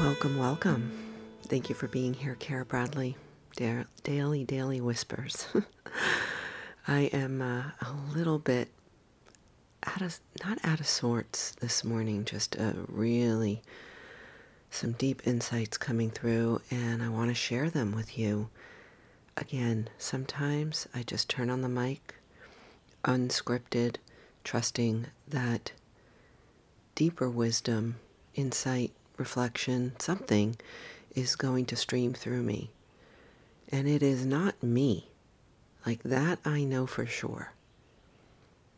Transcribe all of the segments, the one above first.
Welcome, welcome. Thank you for being here, Cara Bradley. Da- Daily, Daily Whispers. I am uh, a little bit out of, not out of sorts this morning, just uh, really some deep insights coming through, and I want to share them with you. Again, sometimes I just turn on the mic, unscripted, trusting that deeper wisdom, insight, reflection, something is going to stream through me. And it is not me. Like that, I know for sure.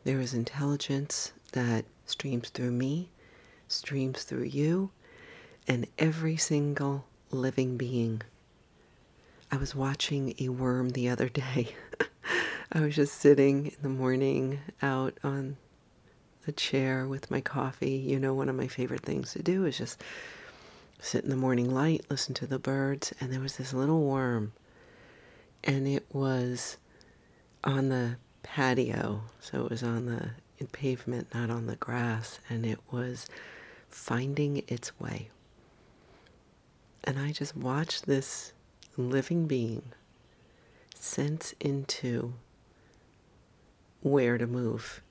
There is intelligence that streams through me, streams through you, and every single living being. I was watching a worm the other day. I was just sitting in the morning out on the chair with my coffee. You know, one of my favorite things to do is just sit in the morning light, listen to the birds, and there was this little worm. And it was on the patio, so it was on the pavement, not on the grass, and it was finding its way. And I just watched this living being sense into where to move.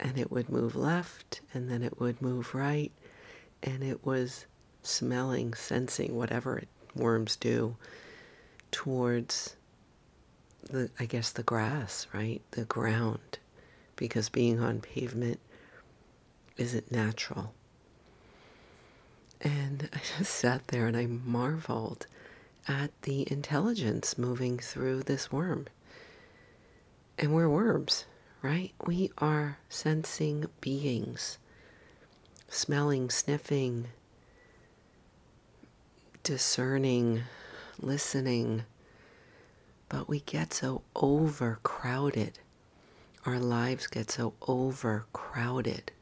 And it would move left, and then it would move right, and it was smelling, sensing whatever it, worms do towards the, I guess, the grass, right? The ground. Because being on pavement isn't natural. And I just sat there and I marveled at the intelligence moving through this worm. And we're worms, right? We are sensing beings, smelling, sniffing, discerning, listening. But we get so overcrowded. Our lives get so overcrowded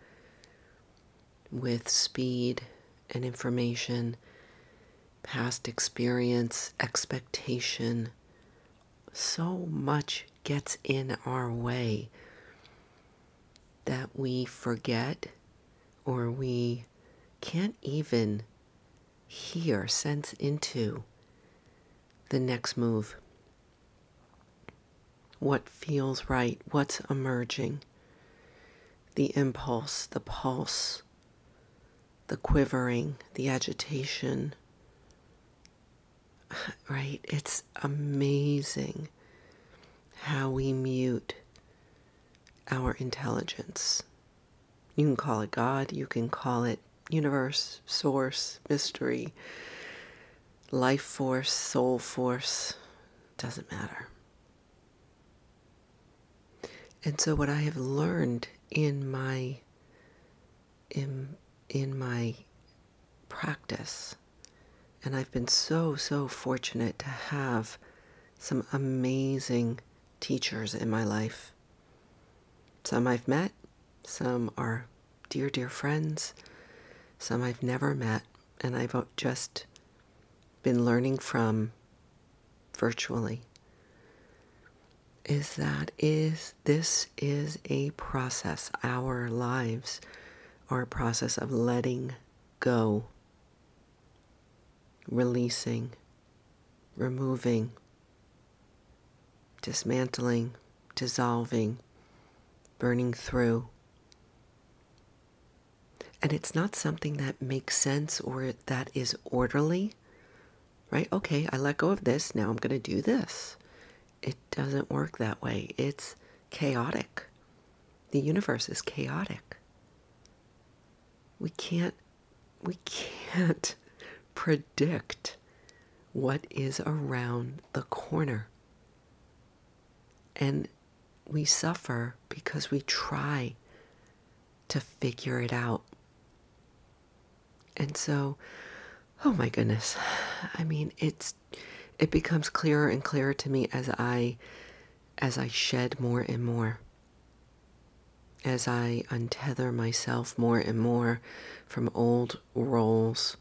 with speed and information, past experience, expectation. So much gets in our way that we forget or we can't even hear, sense into the next move. What feels right, what's emerging, the impulse, the pulse, the quivering, the agitation. Right? It's amazing how we mute our intelligence. You can call it God, you can call it universe, source, mystery, life force, soul force, doesn't matter. And so what I have learned in my in in my practice and I've been so so fortunate to have some amazing teachers in my life. Some I've met, some are dear dear friends, some I've never met, and I've just been learning from virtually. Is that is this is a process. Our lives are a process of letting go releasing removing dismantling dissolving burning through and it's not something that makes sense or that is orderly, right? Okay, I let go of this. Now I'm going to do this. It doesn't work that way. It's chaotic. The universe is chaotic. We can't we can't predict what is around the corner. And we suffer because we try to figure it out. And so, oh my goodness. I mean, it's it becomes clearer and clearer to me as I as I shed more and more. As I untether myself more and more from old roles,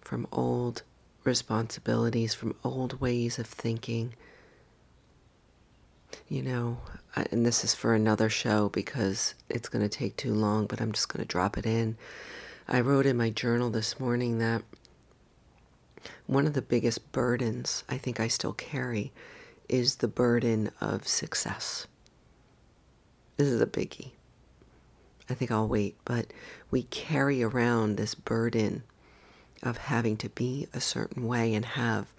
from old responsibilities, from old ways of thinking. You know, and this is for another show because it's going to take too long, but I'm just going to drop it in I wrote in my journal this morning that one of the biggest burdens I think I still carry is the burden of success. This is a biggie. I think I'll wait, but we carry around this burden of having to be a certain way and have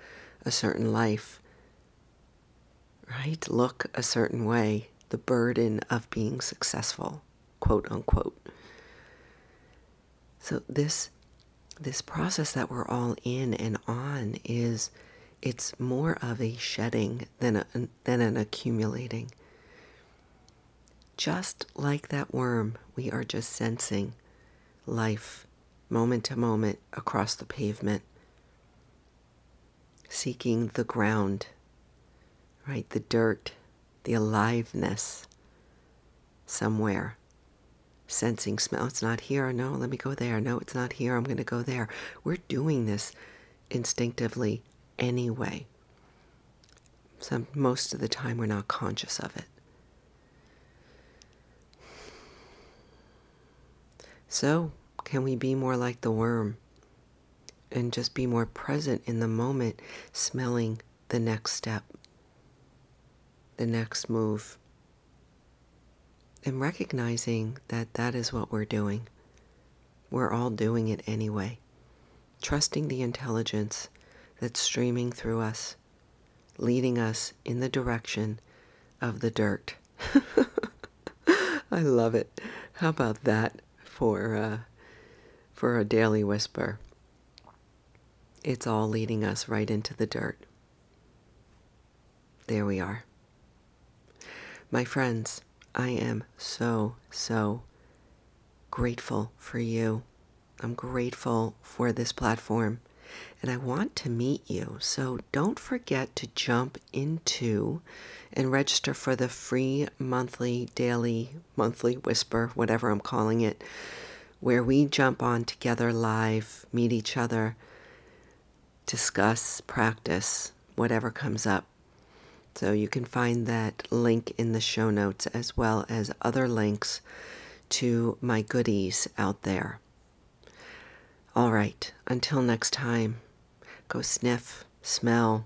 a certain life, right? Look a certain way, the burden of being successful, quote unquote. So this this process that we're all in and on is it's more of a shedding than a, than an accumulating. Just like that worm, we are just sensing life moment to moment across the pavement, seeking the ground, right? The dirt, the aliveness somewhere. Sensing smell. It's not here. No, let me go there. No, it's not here. I'm going to go there. We're doing this instinctively anyway. So most of the time we're not conscious of it. So, can we be more like the worm and just be more present in the moment, smelling the next step, the next move, and recognizing that that is what we're doing? We're all doing it anyway. Trusting the intelligence that's streaming through us, leading us in the direction of the dirt. I love it. How about that for uh, for a daily whisper? It's all leading us right into the dirt. There we are. My friends, I am so, so grateful for you. I'm grateful for this platform and I want to meet you. So don't forget to jump into and register for the free monthly, daily, monthly whisper, whatever I'm calling it, where we jump on together live, meet each other, discuss, practice, whatever comes up. So you can find that link in the show notes as well as other links to my goodies out there. All right, until next time, go sniff, smell,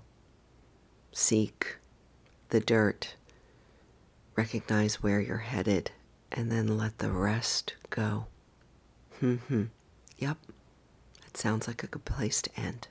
seek the dirt, recognize where you're headed, and then let the rest go. Hmm. Yep, that sounds like a good place to end.